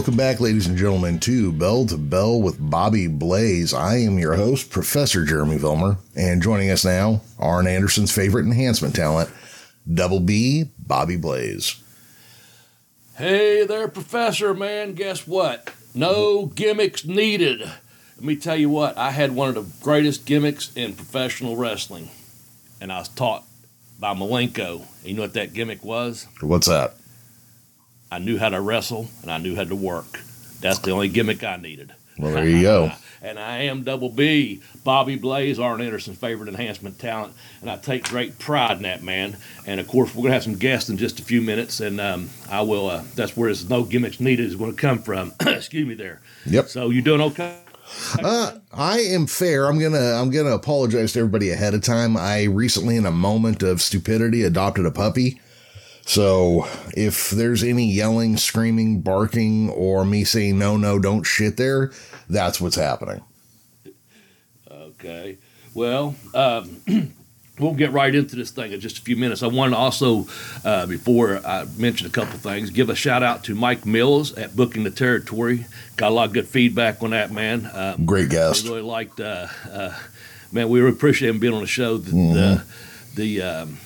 Welcome back, ladies and gentlemen, to Bell to Bell with Bobby Blaze. I am your host, Professor Jeremy Vilmer, and joining us now, Arn Anderson's favorite enhancement talent, Double B, Bobby Blaze. Hey there, Professor, man. Guess what? No gimmicks needed. Let me tell you what, I had one of the greatest gimmicks in professional wrestling, and I was taught by Malenko. You know what that gimmick was? What's that? I knew how to wrestle and I knew how to work. That's the only gimmick I needed. Well, there you go. and I am Double B, Bobby Blaze, Arn Anderson's favorite enhancement talent, and I take great pride in that man. And of course, we're gonna have some guests in just a few minutes, and um, I will. Uh, that's where his no gimmicks needed is going to come from. Excuse me, there. Yep. So you doing okay? Uh, I am fair. I'm gonna I'm gonna apologize to everybody ahead of time. I recently, in a moment of stupidity, adopted a puppy. So if there's any yelling, screaming, barking, or me saying no, no, don't shit there, that's what's happening. Okay. Well, um, we'll get right into this thing in just a few minutes. I wanted to also, uh, before I mention a couple things, give a shout out to Mike Mills at Booking the Territory. Got a lot of good feedback on that, man. Um, Great guest. I really liked, uh, uh, man, we really appreciate him being on the show. The, Mhm. the, the um,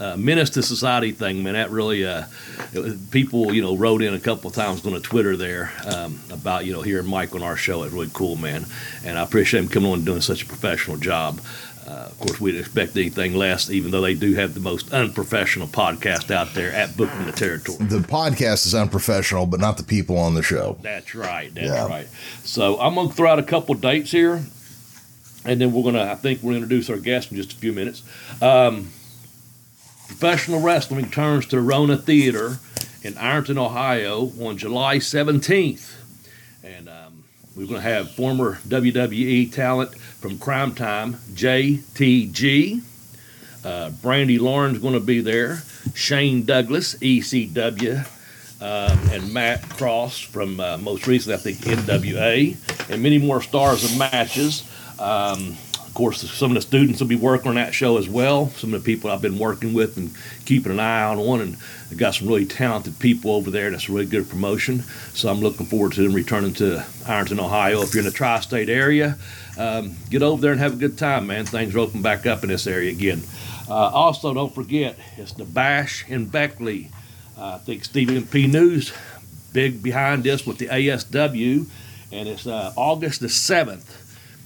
uh, Menace to Society thing, man, that really, uh, was, people, you know, wrote in a couple of times on the Twitter there um, about, you know, hearing Mike on our show. It's really cool, man. And I appreciate him coming on and doing such a professional job. Uh, of course, we didn't expect anything less, even though they do have the most unprofessional podcast out there at Booking the Territory. The podcast is unprofessional, but not the people on the show. That's right. That's Yeah. right. So I'm gonna throw out a couple dates here, and then we're gonna. I think we're gonna introduce our guest in just a few minutes. Um, professional wrestling returns to Rona Theater in Ironton, Ohio, on July 17th, and um, we're gonna have former WWE talent from Cryme Tyme, JTG. Uh, Brandi Lauren's going to be there. Shane Douglas, ECW, um, and Matt Cross from uh, most recently, I think, NWA, and many more stars of matches. Um, of course, some of the students will be working on that show as well. Some of the people I've been working with and keeping an eye on and I've got some really talented people over there. That's a really good promotion. So I'm looking forward to them returning to Ironton, Ohio. If you're in the tri-state area, um, get over there and have a good time, man. Things are open back up in this area again. Uh, also, don't forget, it's the Bash in Beckley. Uh, I think Stephen P. News big behind this with the ASW, and it's uh, August the 7th.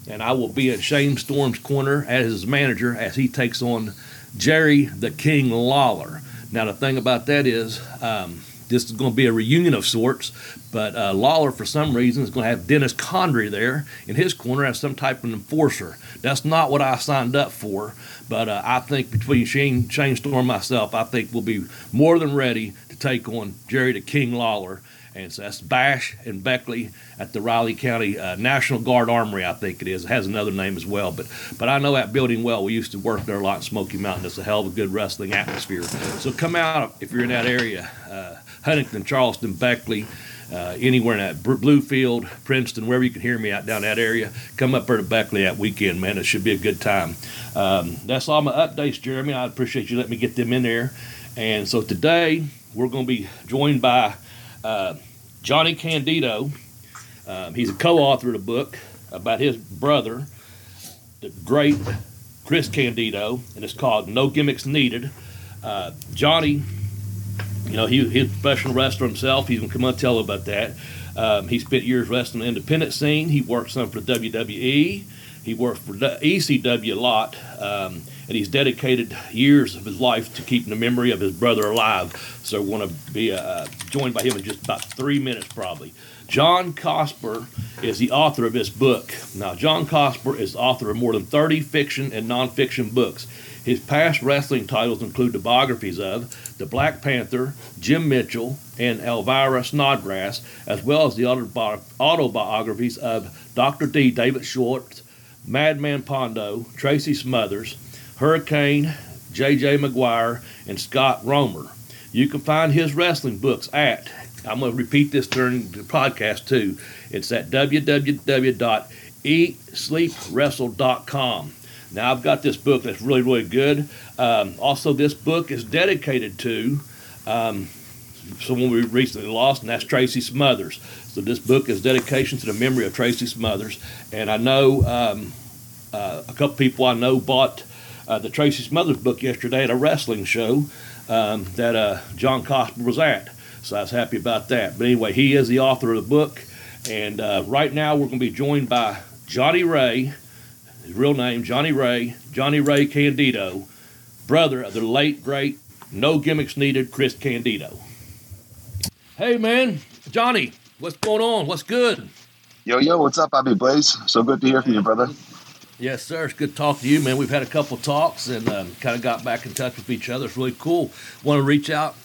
And I will be at Shane Storm's corner as his manager as he takes on Jerry the King Lawler. Now, the thing about that is, um, this is going to be a reunion of sorts, but uh, Lawler, for some reason, is going to have Dennis Condrey there in his corner as some type of enforcer. That's not what I signed up for, but uh, I think between Shane, Shane Storm and myself, I think we'll be more than ready to take on Jerry the King Lawler. And so that's Bash and Beckley at the Raleigh County uh, National Guard Armory, I think it is. It has another name as well, but but I know that building well. We used to work there a lot in Smoky Mountain. It's a hell of a good wrestling atmosphere. So come out if you're in that area, uh, Huntington, Charleston, Beckley, uh, anywhere in that Bluefield, Princeton, wherever you can hear me out down that area. Come up there to Beckley that weekend, man. It should be a good time. Um, that's all my updates, Jeremy. I appreciate you letting me get them in there. And so today we're going to be joined by uh, Johnny Candido. Um, he's a co-author of the book about his brother, the great Chris Candido, and it's called No Gimmicks Needed. Uh, Johnny, you know, he, he's a professional wrestler himself. He's going to come on and tell about that. Um, he spent years wrestling the independent scene. He worked some for WWE. He worked for ECW a lot, um, and he's dedicated years of his life to keeping the memory of his brother alive. So we're going to be uh, joined by him in just about three minutes, probably. John Cosper is the author of this book. Now, John Cosper is author of more than 30 fiction and nonfiction books. His past wrestling titles include the biographies of The Black Panther, Jim Mitchell, and Elvira Snodgrass, as well as the autobi- autobiographies of Dr. D. David Schultz, Madman Pondo, Tracy Smothers, Hurricane, J.J. McGuire, and Scott Romer. You can find his wrestling books at, I'm going to repeat this during the podcast too. It's at www.eatsleepwrestle.com. Now, I've got this book that's really, really good. Um, also, this book is dedicated to um, someone we recently lost, and that's Tracy Smothers. So this book is dedication to the memory of Tracy Smothers, and I know um, uh, a couple people I know bought uh, the Tracy Smothers book yesterday at a wrestling show um, that uh, John Cosper was at. So I was happy about that. But anyway, he is the author of the book, and uh, right now we're going to be joined by Johnny Ray, his real name Johnny Ray, Johnny Ray Candido, brother of the late great no gimmicks needed Chris Candido. Hey man, Johnny, what's going on? What's good? Yo, yo, what's up, Bobby Blaze? So good to hear from you, brother. Yes, sir. It's good to talk to you, man. We've had a couple talks and um, kind of got back in touch with each other. It's really cool. Want to reach out,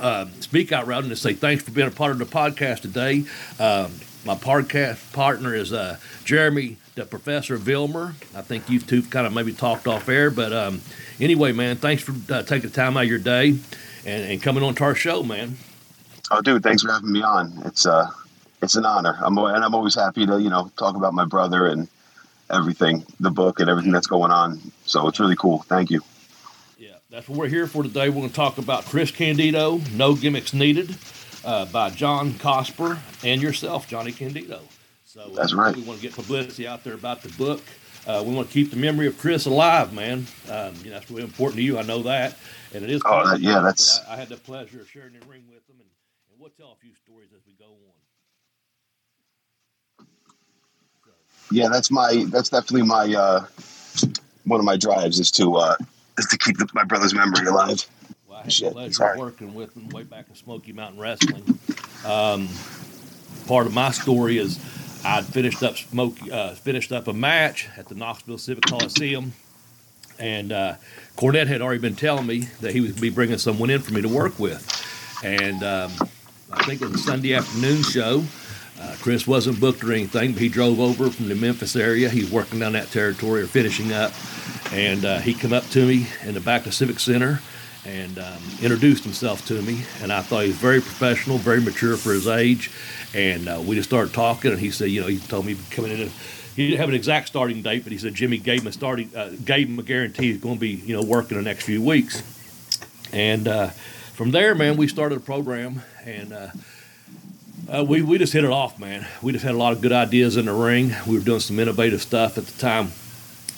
uh, speak out loud, and say thanks for being a part of the podcast today. Um, my podcast partner is uh, Jeremy, the Professor Vilmer. I think you two kind of maybe talked off air, but um, anyway, man, thanks for uh, taking the time out of your day and, and coming on to our show, man. Oh, dude, thanks for having me on. It's uh, it's an honor. I'm and I'm always happy to you know talk about my brother and everything, the book and everything that's going on. So it's really cool. Thank you. Yeah, that's what we're here for today. We're going to talk about Chris Candido, No Gimmicks Needed, uh, by John Cosper and yourself, Johnny Candido. So uh, that's right. We want to get publicity out there about the book. Uh, we want to keep the memory of Chris alive, man. Um, you know, that's really important to you. I know that, and it is. Oh, that, yeah, that's. I, I, had the pleasure of sharing the ring with him, and, and we'll tell a few stories as we go on. Yeah, that's my that's definitely my uh, one of my drives is to uh, is to keep the, my brother's memory alive. Well, I had Shit, the pleasure sorry. of working with him way back in Smoky Mountain Wrestling. Um, part of my story is I'd finished up Smoky, uh, finished up a match at the Knoxville Civic Coliseum, and uh, Cornette had already been telling me that he would be bringing someone in for me to work with, and um, I think it was a Sunday afternoon show. Uh, Chris wasn't booked or anything, but he drove over from the Memphis area. He's working down that territory or finishing up, and uh, he came up to me in the back of Civic Center and um, introduced himself to me. And I thought he was very professional, very mature for his age. And uh, we just started talking, and he said, you know, he told me coming in. He didn't have an exact starting date, but he said Jimmy gave him a starting, uh, gave him a guarantee he's going to be, you know, working the next few weeks. And uh, from there, man, we started a program, and uh, we, we just hit it off, man. We just had a lot of good ideas in the ring. We were doing some innovative stuff at the time.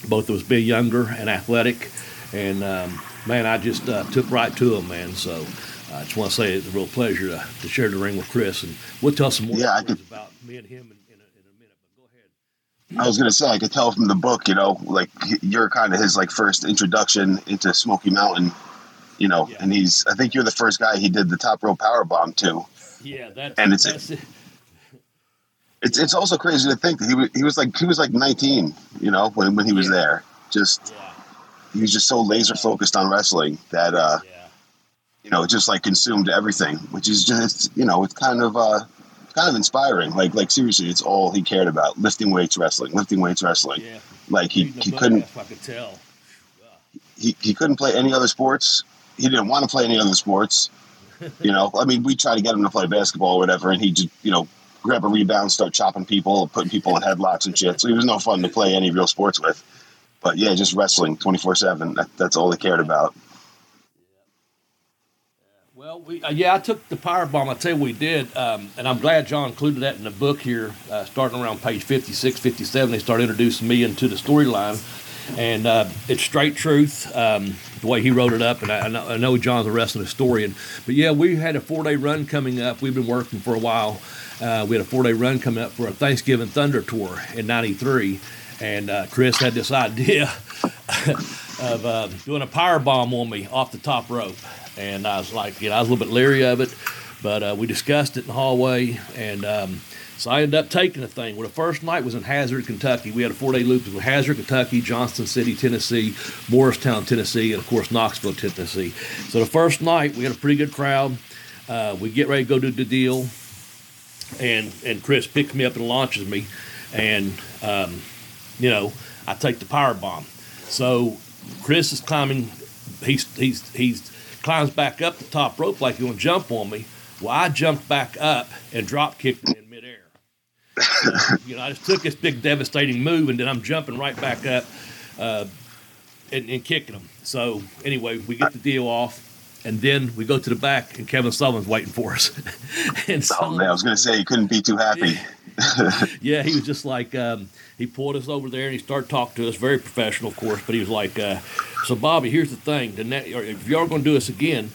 Both of us being younger and athletic. And, um, man, I just uh, took right to him, man. So I just want to say it's a real pleasure to, to, share the ring with Chris. And we'll tell some more yeah, could, about me and him in, in, a, in a, minute. But go ahead. I was going to say, I could tell from the book, you know, like you're kind of his like first introduction into Smoky Mountain, you know, yeah. and he's, I think you're the first guy he did the top rope power bomb to. Yeah, that's and it's that's it. it's it's also crazy to think that he was he was like he was like 19, you know, when when he was yeah. there. Just yeah. he was just so laser focused on wrestling that uh yeah. you know, just like consumed everything, which is just you know, it's kind of uh kind of inspiring. Like like seriously, it's all he cared about: lifting weights, wrestling, lifting weights, wrestling. Yeah. Like he he couldn't. I could tell. He, he couldn't play any other sports. He didn't want to play any other sports you know, I mean, we try to get him to play basketball or whatever, and he just, you know, grab a rebound, start chopping people, putting people in headlocks and shit. So he was no fun to play any real sports with. But yeah, just wrestling 24 7. That's all he cared about. Well, we, uh, yeah, I took the power bomb. I tell you, we did, um, and I'm glad John included that in the book here. Uh, starting around page 56, 57, they started introducing me into the storyline and uh, it's straight truth um, the way he wrote it up. And I, I, know, I know, John's a wrestling historian, but yeah, we had a four day run coming up. We've been working for a while. Uh, we had a four day run coming up for a Thanksgiving Thunder tour in '93, and uh, Chris had this idea of uh, doing a power bomb on me off the top rope, and I was like, you know, I was a little bit leery of it, but uh, we discussed it in the hallway, and um, so I ended up taking the thing. Well, the first night was in Hazard, Kentucky. We had a four day loop with Hazard, Kentucky, Johnson City, Tennessee, Morristown, Tennessee, and of course Knoxville, Tennessee. So the first night we had a pretty good crowd. Uh, we get ready to go do the deal, and and Chris picks me up and launches me, and um, you know I take the power bomb. So Chris is climbing. He's he's he's climbs back up the top rope like he's gonna jump on me. Well, I jumped back up and drop kicked him you know, I just took this big devastating move, and then I'm jumping right back up uh, and, and, kicking them. So anyway, we get the deal off, And then we go to the back, and Kevin Sullivan's waiting for us. and Oh man, I was gonna say he couldn't be too happy. yeah, he was just like um, he pulled us over there and he started talking to us, very professional, of course. But he was like, uh, "So, Bobby, here's the thing: the ne- or if you are going to do this again,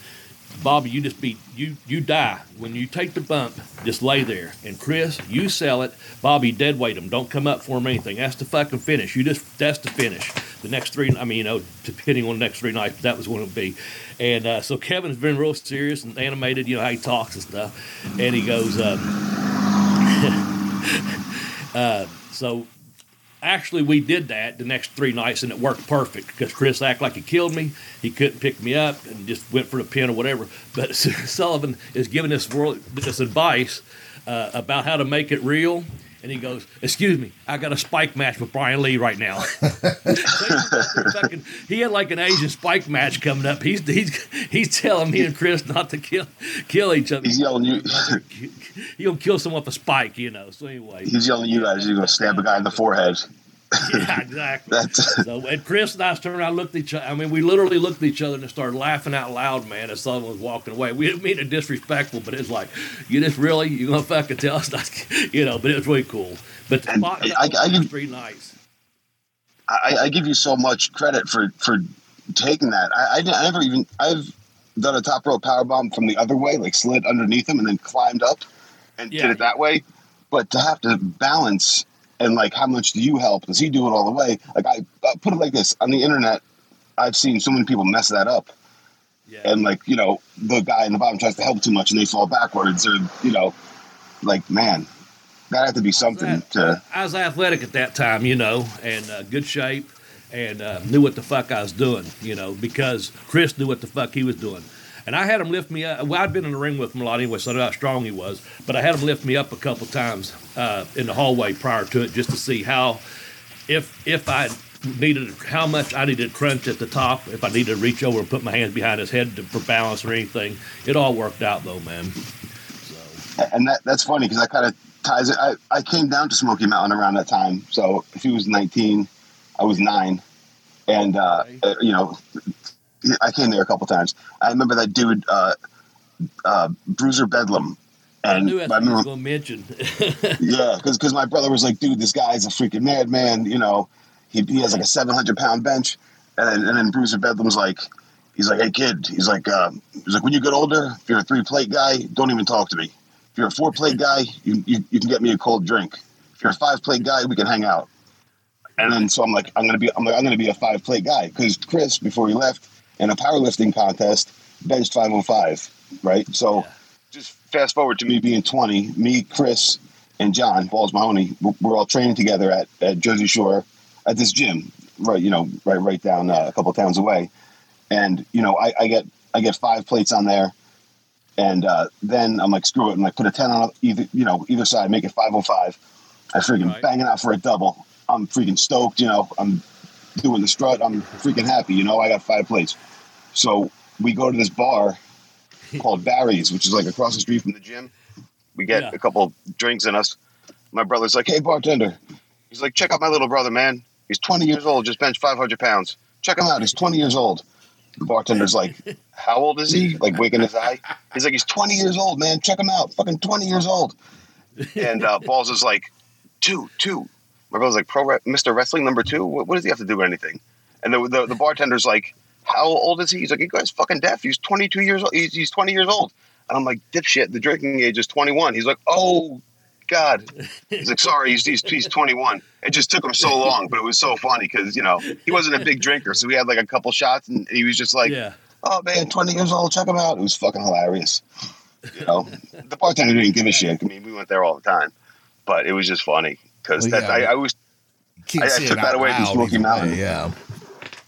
Bobby, you just be you you die when you take the bump. Just lay there, and Chris, you sell it. Bobby, dead weight him. Don't come up for him anything. That's the fucking finish. You just that's the finish. The next three, I mean, you know, depending on the next three nights, that was going to be. And uh, so Kevin's been real serious and animated. You know how he talks and stuff. And he goes. Um, Uh, so actually, we did that the next three nights, and it worked perfect because Chris acted like he killed me. He couldn't pick me up and just went for the pin or whatever. But Sullivan is giving this world this advice uh, about how to make it real. And he goes, "Excuse me, I got a spike match with Brian Lee right now." Fucking- he had like an Asian spike match coming up. He's he's he's telling me and Chris not to kill kill each other. He's yelling you. He gonna kill someone with a spike, you know. So anyway, He's yelling you guys. You're gonna stab a guy in the forehead. yeah, exactly. So and Chris and I turned around, looked at each other. I mean, we literally looked at each other and started laughing out loud, man, as someone was walking away. We didn't mean it disrespectful, but it's like, you just really, you gonna fucking tell us not, you know? But it was really cool. But the I- I give- three nights. I, I give you so much credit for for taking that. I, I, I never even I've done a top rope power bomb from the other way, like slid underneath him and then climbed up and Yeah. did it that way. But to have to balance and like how much do you help? Does he do it all the way? Like I, I put it like this on the internet. I've seen so many people mess that up, Yeah, and like you know the guy in the bottom tries to help too much and they fall backwards, or you know, like man, that had to be something to. I was athletic at that time, you know, and uh, good shape, and uh, knew what the fuck I was doing, you know, because Chris knew what the fuck he was doing. And I had him lift me up. Well, I'd been in the ring with him a lot anyway, so I knew how strong he was. But I had him lift me up a couple times uh, in the hallway prior to it, just to see how, if if I needed, how much I needed to crunch at the top, if I needed to reach over and put my hands behind his head to, for balance or anything. It all worked out though, man. So and that that's funny because I kind of ties it. I, I came down to Smoky Mountain around that time. So if he was 19, I was nine, and uh, Okay. uh, you know, I came there a couple times. I remember that dude, uh, uh, Bruiser Bedlam, I and knew I that's was going to mention. yeah, because my brother was like, dude, this guy's a freaking madman. You know, he he has like a 700 pound bench, and then, and then Bruiser Bedlam's like. He's like, hey kid. He's like, uh, he's like, when you get older, if you're a three plate guy, don't even talk to me. If you're a four plate guy, you, you, you can get me a cold drink. If you're a five plate guy, we can hang out. And then so I'm like, I'm gonna be, I'm like, I'm gonna be a five plate guy because Chris, before he left, in a powerlifting contest, benched 505, right? So Yeah. Fast forward to me being 20, me, Chris, and John Balls Mahoney, we're- we're all training together at, at Jersey Shore at this gym, right? You know, right, right down uh, a couple towns away. And you know, I, I get, I get five plates on there. And uh, then I'm like, screw it. and I'm like, put a 10 on either, you know, either side, make it 505. I freaking Right. banging out for a double. I'm freaking stoked, you know. I'm doing the strut. I'm freaking happy, you know. I got five plates. So we go to this bar called Barry's, which is like across the street from the gym. We get Yeah. a couple drinks in us. My brother's like, "Hey, bartender," he's like, "Check out my little brother, man. He's 20 years old, just bench 500 pounds. Check him out. He's 20 years old." The bartender's like, "How old is he?" Like winking his eye. He's like, "He's 20 years old, man. Check him out. Fucking 20 years old." And uh, Balls is like, two, two. My brother's like, Pro Re- Mr. Wrestling number two? What, what does he have to do with anything? And the, the, the bartender's like, how old is he? He's like, guy's fucking deaf. He's 22 years old. He's, he's 20 years old. And I'm like, dipshit, the drinking age is 21. He's like, oh, God. He's like, sorry, he's, he's, he's 21. It just took him so long, but it was so funny because, you know, he wasn't a big drinker. So we had like a couple shots and he was just like, yeah. oh, man, 20 years old, check him out. It was fucking hilarious. You know, the bartender didn't give a shit. I mean, we went there all the time, but it was just funny because Well, yeah. I, I was I- I took that away from Smoky Mountain. way, Yeah.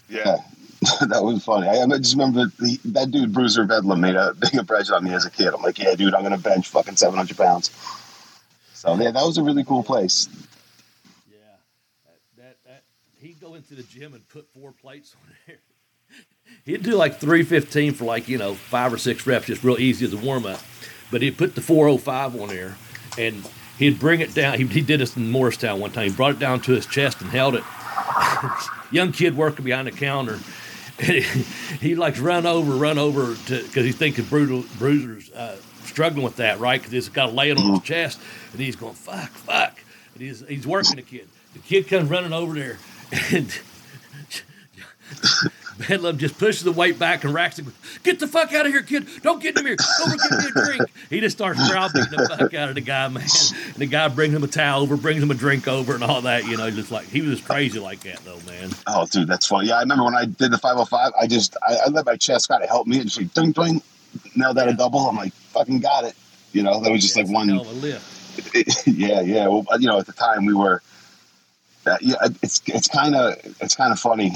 Yeah, that was funny. I, I just remember the, that dude Bruiser Bedlam made a big impression on me as a kid. I'm like, yeah, dude, I'm gonna bench fucking 700 pounds. So yeah, that was a really cool place. Yeah, that, that, that he'd go into the gym and put four plates on there. He'd do like three fifteen for like you know five or six reps, just real easy as a warm up. But he'd put the four oh five on there, and he'd bring it down. He, he did this in Morristown one time. He brought it down to his chest and held it. Young kid working behind the counter. he, likes run over, run over to because he thinks brutal, Bruiser's uh, struggling with that, right? Because he's got to lay it on his chest, and he's going fuck, fuck, and he's he's working the kid. The kid comes running over there, and Bedlam just pushes the weight back and racks it. Get the fuck out of here, kid! Don't get in here. Go over get me a drink. He just starts browbeating the fuck out of the guy, man. And the guy brings him a towel over, brings him a drink over, and all that. You know, just like he was just crazy like that, though, man. Oh, dude, that's funny. Yeah, I remember when I did the 505, I just, I, I let my chest kind of help me and just like, ding, ding, Now that a double. I'm like, fucking got it. You know, that was just That's like one. hell of a lift. yeah, yeah. Well, you know, at the time we were, uh, yeah, it's it's kind of it's kind of funny.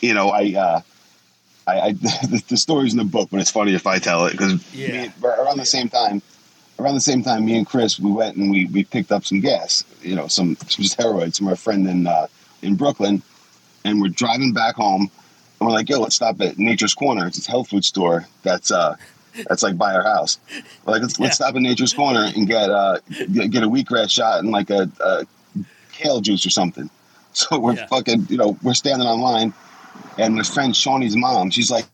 You know, I, uh, I, I the, the story's in the book, but it's funny if I tell it because Yeah. around the same time, around the same time, me and Chris we went and we we picked up some gas. You know, some some steroids from our friend in uh, in Brooklyn, and we're driving back home. And we're like, yo, let's stop at Nature's Corner. It's a health food store that's uh that's like by our house. We're like, let's, let's stop at Nature's Corner and get uh get, get a wheatgrass shot and like a, a kale juice or something. So we're Yeah. fucking, you know, we're standing online, and my friend Shawnee's mom, she's like,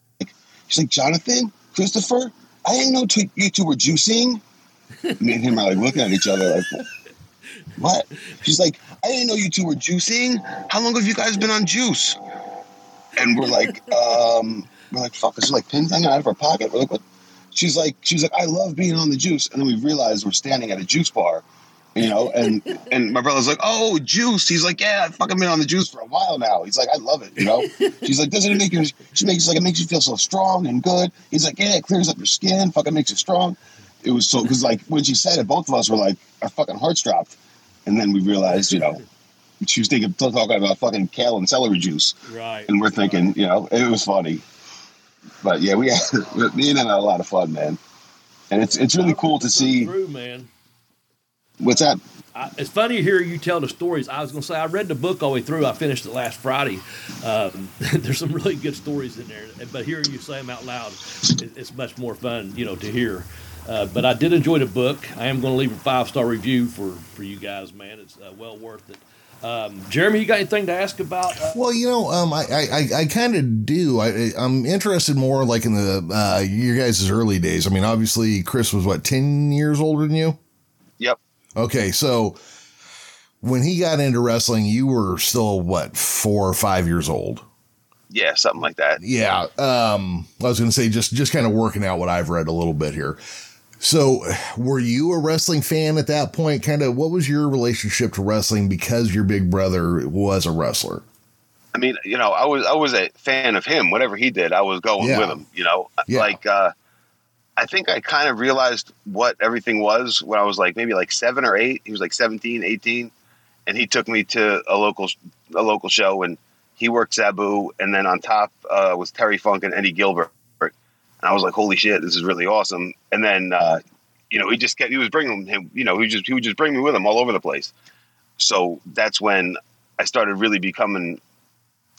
she's like, Jonathan, Christopher, I didn't know t- you two were juicing. Me and him are like looking at each other like, what? She's like, I didn't know you two were juicing. How long have you guys been on juice? And we're like, um, we're like, fuck, is there like pins hanging out of our pocket? We're like, what? She's like, she's like, I love being on the juice. And then we realize we're standing at a juice bar, you know, and and my brother's like, oh, juice. He's like, yeah, I've fucking been on the juice for a while now. He's like, I love it, you know. She's like, doesn't it make you? She makes like it makes you feel so strong and good. He's like, yeah, it clears up your skin, fucking makes you strong. It was so because like when she said it, both of us were like, our fucking hearts dropped, and then we realized, you know, she was thinking talking about fucking kale and celery juice, Right. and we're thinking, you know, it was funny. But yeah, we had me and him had a lot of fun, man. And it's it's really cool to see Through, man. What's that. I, it's funny to hear you tell the stories. I was going to say I read the book all the way through. I finished it last Friday. Um, there's some really good stories in there, but hearing you say them out loud, it, it's much more fun, you know, to hear. Uh, but I did enjoy the book. I am going to leave a five star review for for you guys, man. It's uh, well worth it. Um, Jeremy, you got anything to ask about? Uh, Well, you know, um, I, I, I- I kind of do. I, I'm interested more like in the uh, your guys' early days. I mean, obviously, Chris was what ten years older than you. Okay, so when he got into wrestling, you were still what four or five years old. Yeah, something like that. Yeah. Um, I was going to say just just kind of working out what I've read a little bit here. So, were you a wrestling fan at that point? Kind of, what was your relationship to wrestling because your big brother was a wrestler? I mean, you know, I was I was a fan of him. Whatever he did, I was going Yeah. with him. You know, Yeah. like uh, I think I kind of realized what everything was when I was like maybe like seven or eight. He was like 17, 18. and he took me to a local a local show, and he worked Sabu, and then on top uh, was Terry Funk and Eddie Gilbert. And I was like, "Holy shit, this is really awesome!" And then, uh, you know, he just kept he was bringing him. You know, he just he would just bring me with him all over the place. So that's when I started really becoming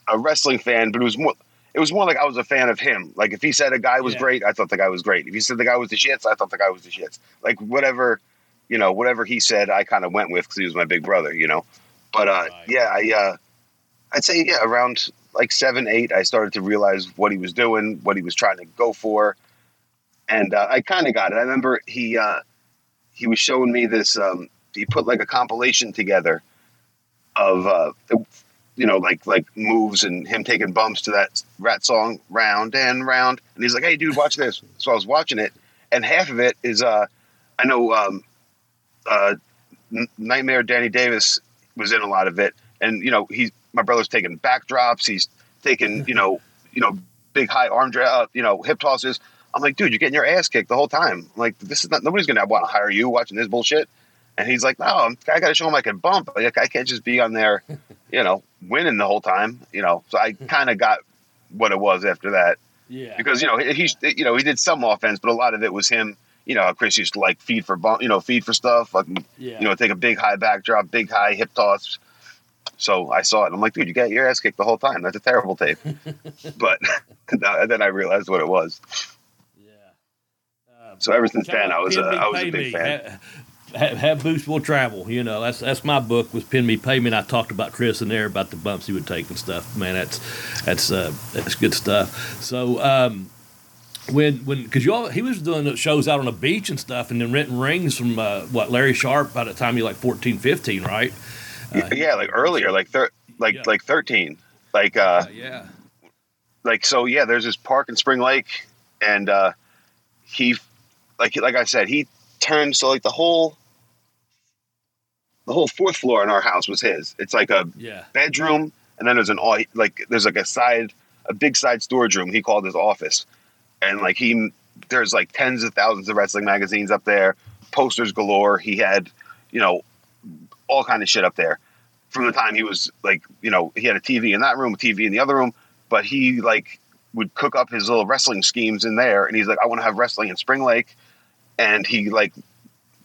a wrestling fan, but it was more it was more like I was a fan of him. Like if he said a guy was Yeah. great, I thought the guy was great. If he said the guy was the shits, I thought the guy was the shits. Like whatever, you know, whatever he said, I kind of went with because he was my big brother, you know. But uh, yeah, I uh, I'd say yeah, around like seven, eight, I started to realize what he was doing, what he was trying to go for, and uh, I kind of got it. I remember he uh, he was showing me this. Um, he put like a compilation together of uh, you know, like like moves and him taking bumps to that rat song, round and round. And he's like, "Hey, dude, watch this." So I was watching it, and half of it is, uh, I know, um, uh, Nightmare Danny Davis was in a lot of it, and you know, he's my brother's taking backdrops, he's taking, you know, you know, big high arm dra- uh, you know, hip tosses. I'm like, dude, you're getting your ass kicked the whole time. I'm like, this is not nobody's gonna want to hire you watching this bullshit. And he's like, no, I'm- I got to show him I can bump. Like, I can't just be on there, you know, winning the whole time, you know. So I kind of got what it was after that yeah. because you know he, he you know he did some offense, but a lot of it was him. You know, Chris used to like feed for you know, feed for stuff, fucking, yeah. you know, take a big high backdrop, big high hip toss. So I saw it. and I'm like, dude, you got your ass kicked the whole time. That's a terrible tape. but then I realized what it was. yeah. Uh, So ever since then, I was a, I was a big Me. fan. Ha- have, have boots will travel. You know, that's that's my book was Pin Me Pay Me. And I talked about Chris in there about the bumps he would take and stuff. Man, that's that's uh, that's good stuff. So um, when when because you all he was doing shows out on the beach and stuff, and then renting rings from uh, what Larry Sharpe by the time you're like 14, 15, right? Uh, yeah, like earlier, like thir- like Yeah. like thirteen, like uh, uh, yeah, like so. Yeah, there's this park in Spring Lake, and uh, he, like like I said, he turned so like the whole. The whole fourth floor in our house was his. It's like a yeah, bedroom, and then there's an au- like there's like a side, a big side storage room. He called his office, and like he there's like tens of thousands of wrestling magazines up there, posters galore. He had, you know, all kind of shit up there. From the time he was like, you know, he had a TV in that room, a TV in the other room, but he like would cook up his little wrestling schemes in there, and he's like, I want to have wrestling in Spring Lake, and he like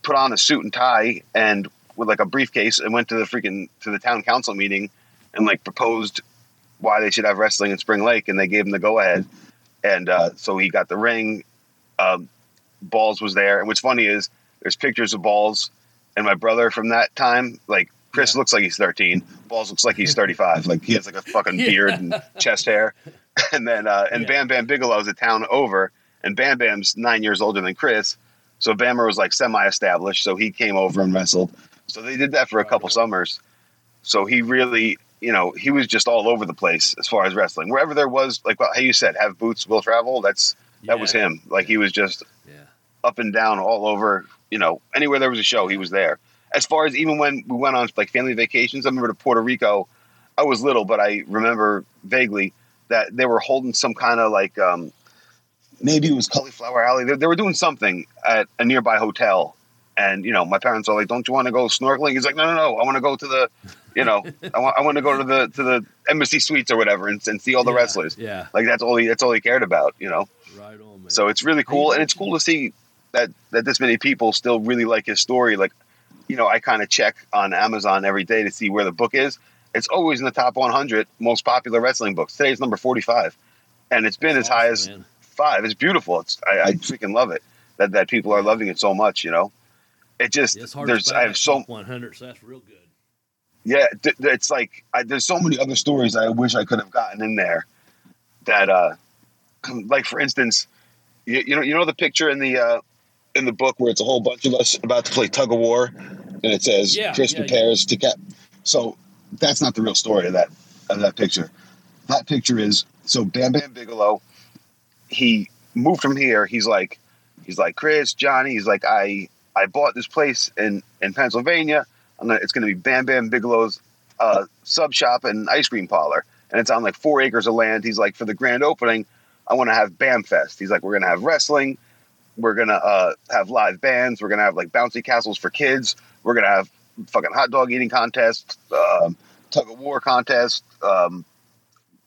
put on a suit and tie and with like a briefcase and went to the freaking to the town council meeting and like proposed why they should have wrestling in Spring Lake, and they gave him the go ahead. And uh, so he got the ring. Um, Balls was there, and what's funny is there's pictures of Balls and my brother from that time. Like Chris looks like he's 13. Balls looks like he's 35. Like he has like a fucking Yeah. beard and chest hair. And then uh, and Yeah. Bam Bam Bigelow's a town over, and Bam Bam's nine years older than Chris. So Bammer was like semi-established, so he came over and wrestled. So they did that for a couple summers. So he really, you know, he was just all over the place as far as wrestling. Wherever there was, like well, how you said, have boots will travel. That's that was him. Like he was just yeah, up and down all over. You know, anywhere there was a show, he was there. As far as even when we went on like family vacations, I remember to Puerto Rico. I was little, but I remember vaguely that they were holding some kind of like um, maybe it was Cauliflower Alley. They, they were doing something at a nearby hotel, and you know, my parents are like, "Don't you want to go snorkeling?" He's like, "No, no, no. I want to go to the, you know, I want I want to go to the to the embassy suites or whatever and, and see all the Yeah, wrestlers." Yeah, Like that's all he that's all he cared about, you know. right on, man. So it's really cool, and it's cool to see that that this many people still really like his story. Like, you know, I kind of check on Amazon every day to see where the book is. It's always in the top 100 most popular wrestling books. Today's number 45, and it's been That's as high as man. five. It's beautiful. It's I, I freaking love it that that people are loving it so much. You know, it just Yeah, it's hard there's I have so 100, so that's real good. yeah, th- it's like I, there's so many other stories I wish I could have gotten in there. That, uh, like for instance, you, you know, you know the picture in the uh, in the book where it's a whole bunch of us about to play tug of war, and it says Yeah, Chris yeah, prepares to cap. So that's not the real story of that of that picture. That picture is so Bam Bam Bigelow. He moved from here. He's like, he's like Chris, Johnny. He's like, I I bought this place in in Pennsylvania. I'm gonna, it's going to be Bam Bam Bigelow's uh, sub shop and ice cream parlor, and it's on like four acres of land. He's like, for the grand opening, I want to have Bam Fest. He's like, we're gonna have wrestling, we're gonna uh, have live bands, we're gonna have like bouncy castles for kids, we're gonna have fucking hot dog eating contest, um, tug of war contest, um,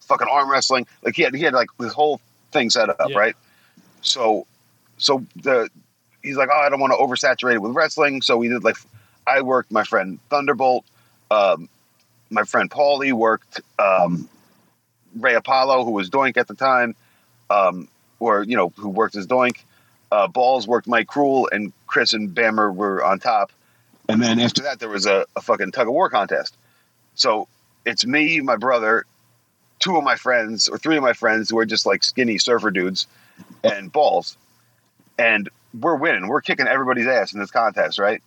fucking arm wrestling. Like he had, he had like this whole thing set up, Yeah. right? So, so the he's like, oh, I don't want to oversaturate it with wrestling. So we did like, I worked my friend Thunderbolt, um, my friend Paulie worked um, Ray Apollo, who was Doink at the time, um, or you know, who worked as Doink. Uh, Balls worked Mike Cruel, and Chris and Bammer were on top. And then after that, there was a, a fucking tug of war contest. So it's me, my brother, two of my friends, or three of my friends who are just like skinny surfer dudes, and Balls. And we're winning. We're kicking everybody's ass in this contest, right?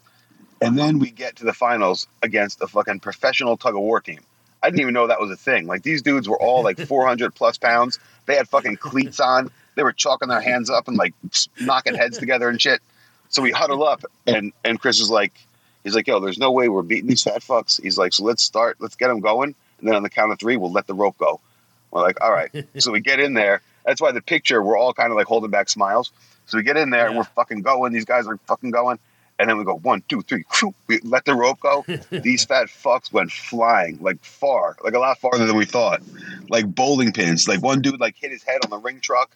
And then we get to the finals against a fucking professional tug of war team. I didn't even know that was a thing. Like these dudes were all like 400 plus pounds. They had fucking cleats on. They were chalking their hands up and like knocking heads together and shit. So we huddle up, and and Chris is like, he's like, yo, there's no way we're beating these fat fucks. He's like, so let's start, let's get them going, and then on the count of three, we'll let the rope go. We're like, all right. so we get in there. That's why the picture we're all kind of like holding back smiles. So we get in there and we're fucking going. These guys are fucking going. And then we go one, two, three. whew, We let the rope go. These fat fucks went flying like far, like a lot farther than we thought, like bowling pins. Like one dude like hit his head on the ring truck.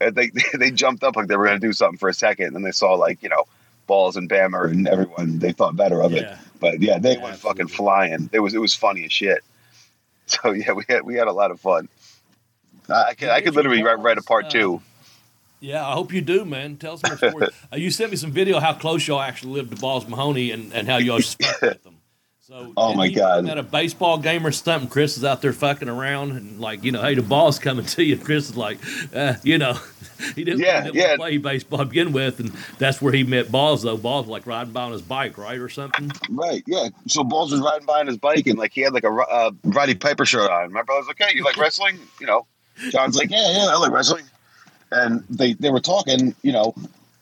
And they they jumped up like they were gonna do something for a second, and they saw like you know balls and Bammer and everyone. They thought better of it. Yeah. But yeah, they Yeah, went fucking flying. It was it was funny as shit. So yeah, we had we had a lot of fun. I I could I could literally write, write a part two. Yeah, I hope you do, man. Tell us more stories. uh, you sent me some video how close y'all actually lived to Balls Mahoney and, and how y'all spent with them. So, Oh, my he- God. At a baseball game or something, Chris is out there fucking around and like, you know, hey, the ball's coming to you. And Chris is like, uh, you know, he didn't, Yeah, he didn't yeah. play baseball to begin with, and that's where he met Balls though. Balls like riding by on his bike, right, or something. Right, yeah. So Balls was riding by on his bike and like he had like a uh, Roddy Piper shirt on. My brother's like, "Hey, you like wrestling?" You know, John's like, "Yeah, yeah, I like wrestling." And they they were talking, you know,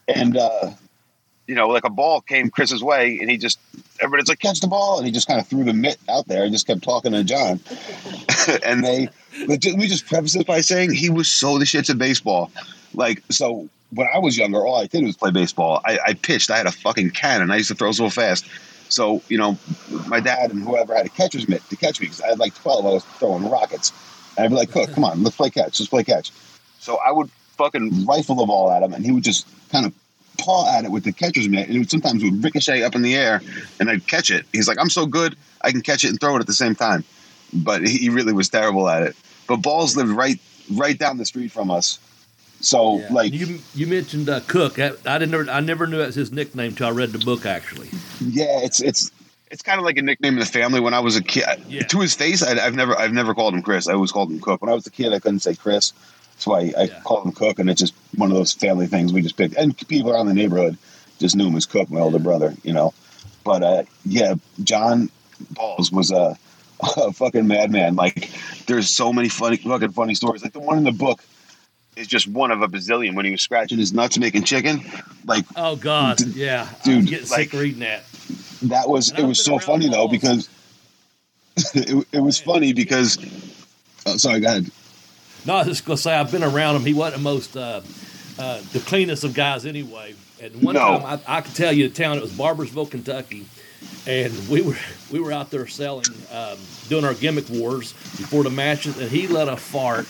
and uh, you know, like a ball came Chris's way, and he just everybody's like, "Catch the ball!" and he just kind of threw the mitt out there and just kept talking to John. and they, legit- we just preface this by saying he was so the shits at baseball. Like, so when I was younger, all I did was play baseball. I, I pitched. I had a fucking cannon. I used to throw so fast. So, you know, my dad and whoever had a catcher's mitt to catch me because I had like 12. I was throwing rockets. I'd be like, Cook, come on, let's play catch. Let's play catch. So I would fucking rifle the ball at him and he would just kind of paw at it with the catcher's mitt. And it would sometimes would ricochet up in the air and I'd catch it. He's like, I'm so good, I can catch it and throw it at the same time. But he really was terrible at it. But Balls lived right right down the street from us. So, Yeah. like, you, you mentioned uh, Cook. I, I didn't. I never knew that's his nickname till I read the book. Actually, Yeah, it's it's it's kind of like a nickname in the family. When I was a kid, Yeah. to his face, I, I've never I've never called him Chris. I always called him Cook. When I was a kid, I couldn't say Chris, so I, I Yeah. called him Cook, and it's just one of those family things we just picked. And people around the neighborhood just knew him as Cook, my older brother, you know. But uh, yeah, John Balls was a, a fucking madman. Like, there's so many funny fucking funny stories. Like the one in the book is just one of a bazillion when he was scratching his nuts making chicken. Like oh God, D- yeah, dude, I'm getting like- sick reading that. That was And it was so funny though because it, it was funny because oh, sorry go ahead No, I was just gonna say I've been around him. He wasn't the most uh, uh, the cleanest of guys anyway. And one No. time I, I can tell you the town. It was Barbourville, Kentucky, and we were we were out there selling, um, doing our gimmick wars before the matches, and he let a fart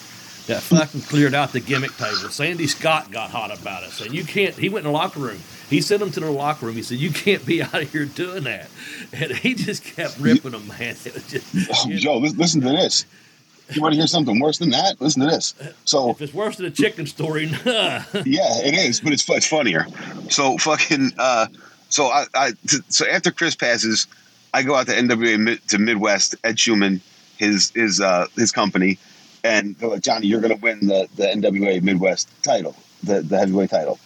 that fucking cleared out the gimmick table. Sandy Scott got hot about it, and you can't. He went in the locker room. He sent him to the locker room. He said, "You can't be out of here doing that," and he just kept ripping them, man. It was just, oh, joe lis- listen to this you want to hear something worse than that listen to this so if it's worse than a chicken story, yeah it is but it's, it's funnier so fucking uh so i i so after chris passes i go out to nwa to midwest ed chuman his his uh his company and they're like johnny you're gonna win the the nwa midwest title the the heavyweight title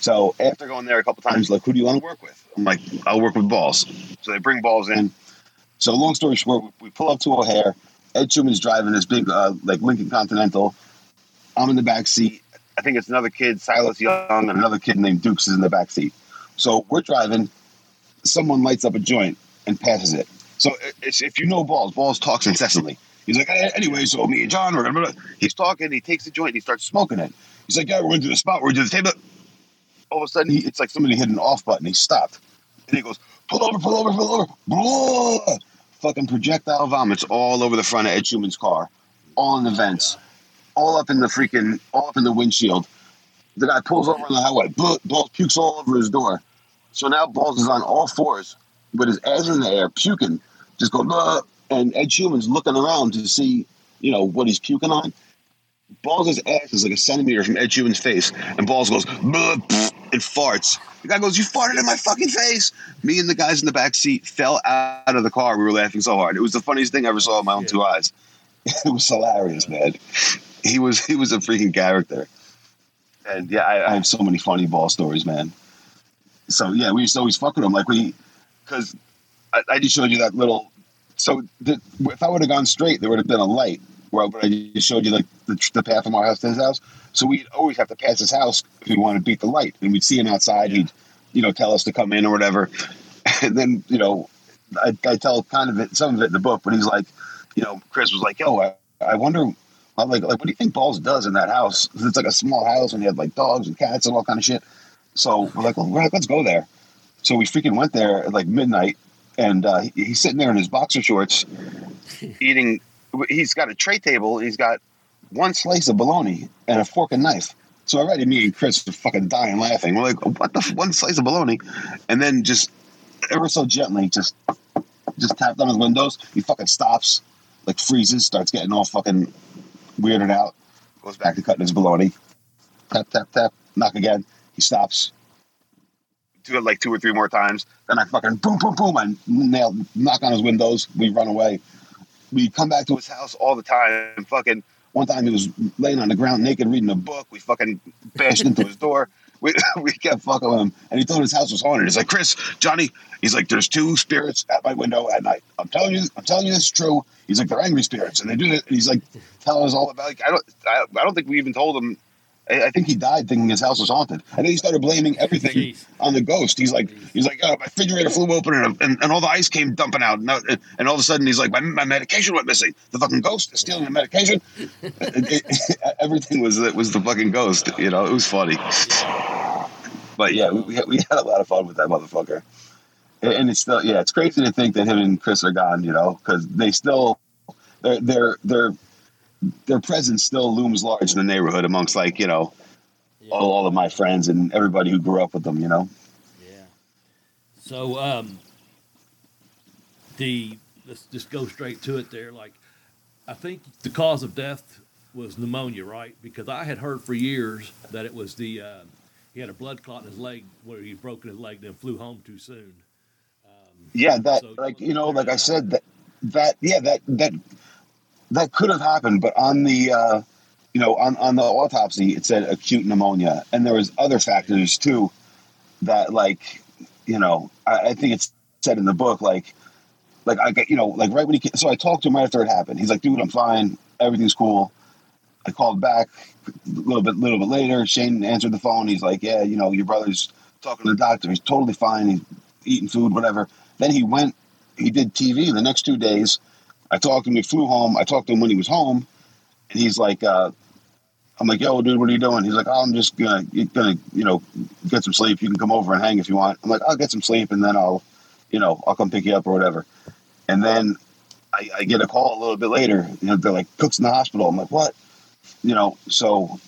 So after going there a couple times, like, who do you want to work with? I'm like, I'll work with balls. So they bring balls in. So long story short, we pull up to O'Hare. Ed Chuman's driving this big, uh, like Lincoln Continental. I'm in the back seat. I think it's another kid, Silas Young, and another kid named Dukes is in the back seat. So we're driving. Someone lights up a joint and passes it. So if you know balls, balls talks incessantly. He's like, "Eh, anyway, so me and John, we're gonna. He's talking. He takes the joint. and He starts smoking it. He's like, yeah, we're going to the spot. We're going to the table. All of a sudden, he, it's like somebody hit an off button. He stopped, and he goes, pull over, pull over, pull over. Blah! Fucking projectile vomits all over the front of Ed Chuman's car, all in the vents, all up in the freaking, all up in the windshield. The guy pulls over on the highway. Blah, Balls pukes all over his door. So now Balls is on all fours with his ass in the air, puking, just go, Blah! And Ed Chuman's looking around to see, you know, what he's puking on. Balls' ass is like a centimeter from Ed Chuman's face, and Balls goes, "Bleh, and farts. The guy goes, You farted in my fucking face. Me and the guys in the back seat fell out of the car. We were laughing so hard. It was the funniest thing I ever saw in my own Yeah. two eyes. It was hilarious, man. He was he was a freaking character. And yeah, I, I have so many funny ball stories, man. So yeah, we used to always fuck with him. Like we, because I, I just showed you that little. So the, if I would have gone straight, there would have been a light. Where but I just showed you like the, the path from our house to his house. So we'd always have to pass his house if we wanted to beat the light, and we'd see him outside. He'd, you know, tell us to come in or whatever. And then you know, I, I tell kind of it, some of it in the book, but he's like, you know, Chris was like, "Yo, I, I wonder." I'm like, like, what do you think Balls does in that house? It's like a small house, and he had like dogs and cats and all kind of shit. So we're like, well, we're like, let's go there. So we freaking went there at like midnight, and uh, he, he's sitting there in his boxer shorts, eating. He's got a tray table. He's got one slice of bologna and a fork and knife. So already, me and Chris are fucking dying laughing. We're like, what the f- one slice of bologna, and then just ever so gently, just just tapped on his windows. He fucking stops, like freezes, starts getting all fucking weirded out, goes back to cutting his bologna. Tap tap tap. knock again. He stops. Do it like two or three more times. Then I fucking boom, boom, boom. I nail, knock on his windows. We run away. We come back to his house all the time. Fucking one time he was laying on the ground naked reading a book. We fucking bashed into his door. We, we kept fucking with him. And he thought his house was haunted. He's like, Chris, Johnny, he's like, there's two spirits at my window at night. I'm telling you, I'm telling you this is true. He's like, they're angry spirits. And they do it. And he's like telling us all about like, I don't I, I don't think we even told him I, think he died thinking his house was haunted. And then he started blaming everything Jeez. on the ghost. He's like, he's like, oh, my refrigerator flew open and, and, and all the ice came dumping out. And, uh, and all of a sudden, he's like, my, my medication went missing. The fucking ghost is stealing the medication. It- it- everything was was the fucking ghost. You know, it was funny. But yeah, we, we, had, a lot of fun with that motherfucker. And, it's still, yeah, it's crazy to think that him and Chris are gone. You know, because they still, they're they're their their presence still looms large in the neighborhood amongst like you know Yeah. all, all of my friends and everybody who grew up with them. You know. Yeah. So um, the let's just go straight to it. There, like I think the cause of death was pneumonia, right? Because I had heard for years that it was the uh, he had a blood clot in his leg where he broken his leg, then flew home too soon. Yeah, that So- like you know, like I said, that that yeah, that that that could have happened, but on the uh, you know on on the autopsy it said acute pneumonia, and there was other factors too that like you know I, I think it's said in the book like like I get you know like right when he ca- so I talked to him right after it happened. He's like, dude, I'm fine, everything's cool. I called back a little bit little bit later. Shane answered the phone. He's like, yeah, you know, your brother's talking to the doctor. He's totally fine. He's eating food, whatever. Then he went, he did TV the next two days. I talked to him, he flew home. I talked to him when he was home, and he's like, uh, I'm like, yo, dude, what are you doing? He's like, oh, I'm just gonna, gonna, you know, get some sleep. You can come over and hang if you want. I'm like, I'll get some sleep, and then I'll, you know, I'll come pick you up or whatever. And then I, I get a call a little bit later. You know, they're like, Cook's in the hospital. I'm like, what? You know, so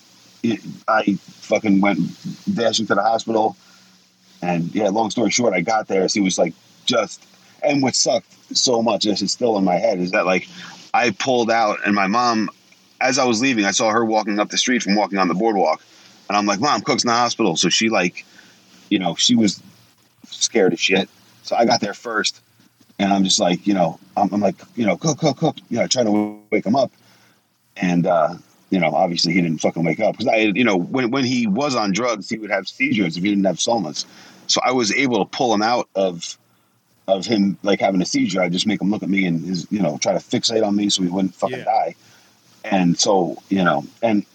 it, I fucking went dashing to the hospital. And yeah, long story short, I got there. So he was like, just, and what sucked so much, this is still in my head, is that like I pulled out and my mom, as I was leaving, I saw her walking up the street from walking on the boardwalk. And I'm like, Mom, Cook's in the hospital. So she like, you know, she was scared as shit. So I got there first. And I'm just like, you know, I'm, I'm like, you know, cook, cook, cook, you know, trying to wake him up. And, uh, you know, obviously he didn't fucking wake up because I, you know, when, when he was on drugs, he would have seizures if he didn't have somas. So I was able to pull him out of, of him like having a seizure. I just make him look at me and his, you know, try to fixate on me so he wouldn't fucking Yeah. die. And so, you know, and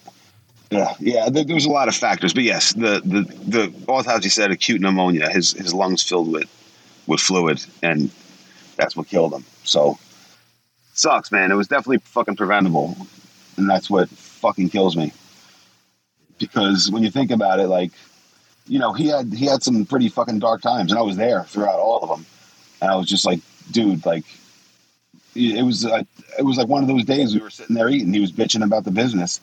yeah, yeah, there, there was a lot of factors, but yes, the the the autopsy said acute pneumonia. His his lungs filled with with fluid, and that's what killed him. So sucks, man. It was definitely fucking preventable, and that's what fucking kills me. Because when you think about it, like, you know, he had he had some pretty fucking dark times, and I was there throughout all of them, and I was just like, dude, like, it was like it was like one of those days we were sitting there eating. He was bitching about the business,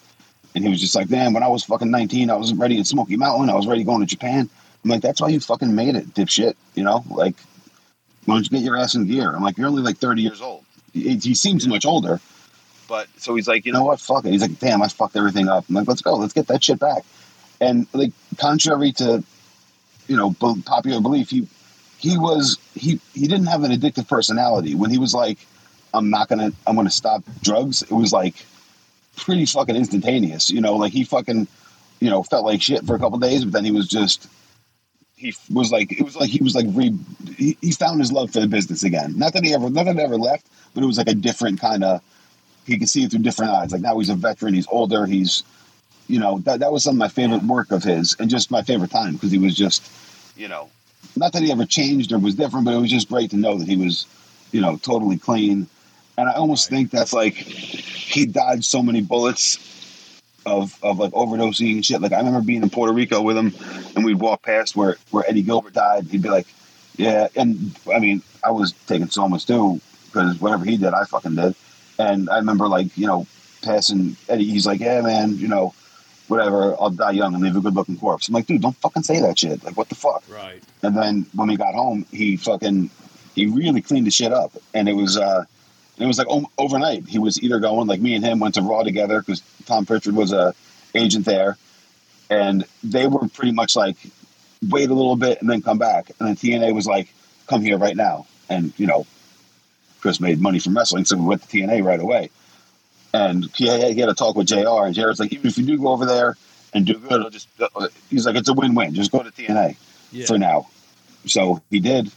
and he was just like, "Damn, when I was fucking 19, I was ready in Smoky Mountain. I was ready going to Japan." I'm like, "That's why you fucking made it, dipshit." You know, like, why don't you get your ass in gear? I'm like, "You're only like 30 years old." He, he seems much older, but so he's like, "You know what? Fuck it." He's like, "Damn, I fucked everything up." I'm like, "Let's go. Let's get that shit back." And like, contrary to you know popular belief, he he was he he didn't have an addictive personality. When he was like, "I'm not gonna I'm gonna stop drugs," it was like pretty fucking instantaneous. You know, like he fucking, you know, felt like shit for a couple days, but then he was just, he was like, it was like he was like re, he, he found his love for the business again. Not that he ever, not that it ever left, but it was like a different kind of. He could see it through different eyes. Like now he's a veteran. He's older. He's, you know, that that was some of my favorite work of his, and just my favorite time because he was just, you know, not that he ever changed or was different, but it was just great to know that he was, you know, totally clean. And I almost think that's like he dodged so many bullets of of like overdosing and shit. Like I remember being in Puerto Rico with him, and we'd walk past where where Eddie Gilbert died. He'd be like, "Yeah," and I mean, I was taking somas too because whatever he did, I fucking did. And I remember like you know passing Eddie. He's like, "Yeah, man, you know." Whatever, I'll die young and leave a good looking corpse. I'm like, dude, don't fucking say that shit. Like, what the fuck? Right. And then when we got home, he fucking he really cleaned the shit up, and it was uh, it was like overnight. He was either going like me and him went to Raw together because Tom Prichard was a agent there, and they were pretty much like wait a little bit and then come back. And then TNA was like, come here right now. And you know, Chris made money from wrestling, so we went to TNA right away. And he had, he had a talk with JR, and JR's like, even if you do go over there and do good, I'll just he's like, it's a win-win. Just go to TNA Yeah. for now. So he did,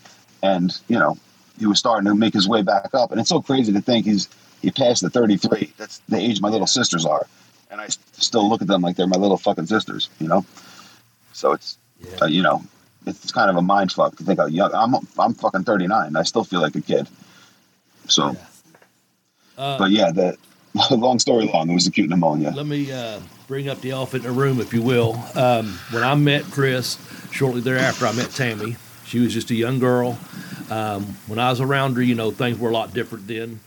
and you know, he was starting to make his way back up. And it's so crazy to think he's he passed the 33. That's the age my little sisters are, and I still look at them like they're my little fucking sisters. You know, so it's Yeah. uh, you know, it's kind of a mind fuck to think how young I'm. I'm fucking 39. I still feel like a kid. So, Uh, but yeah, the long story long, it was acute pneumonia. Let me uh, bring up the elephant in the room, if you will. Um, when I met Chris, shortly thereafter, I met Tammy. She was just a young girl. Um, when I was around her, you know, things were a lot different then.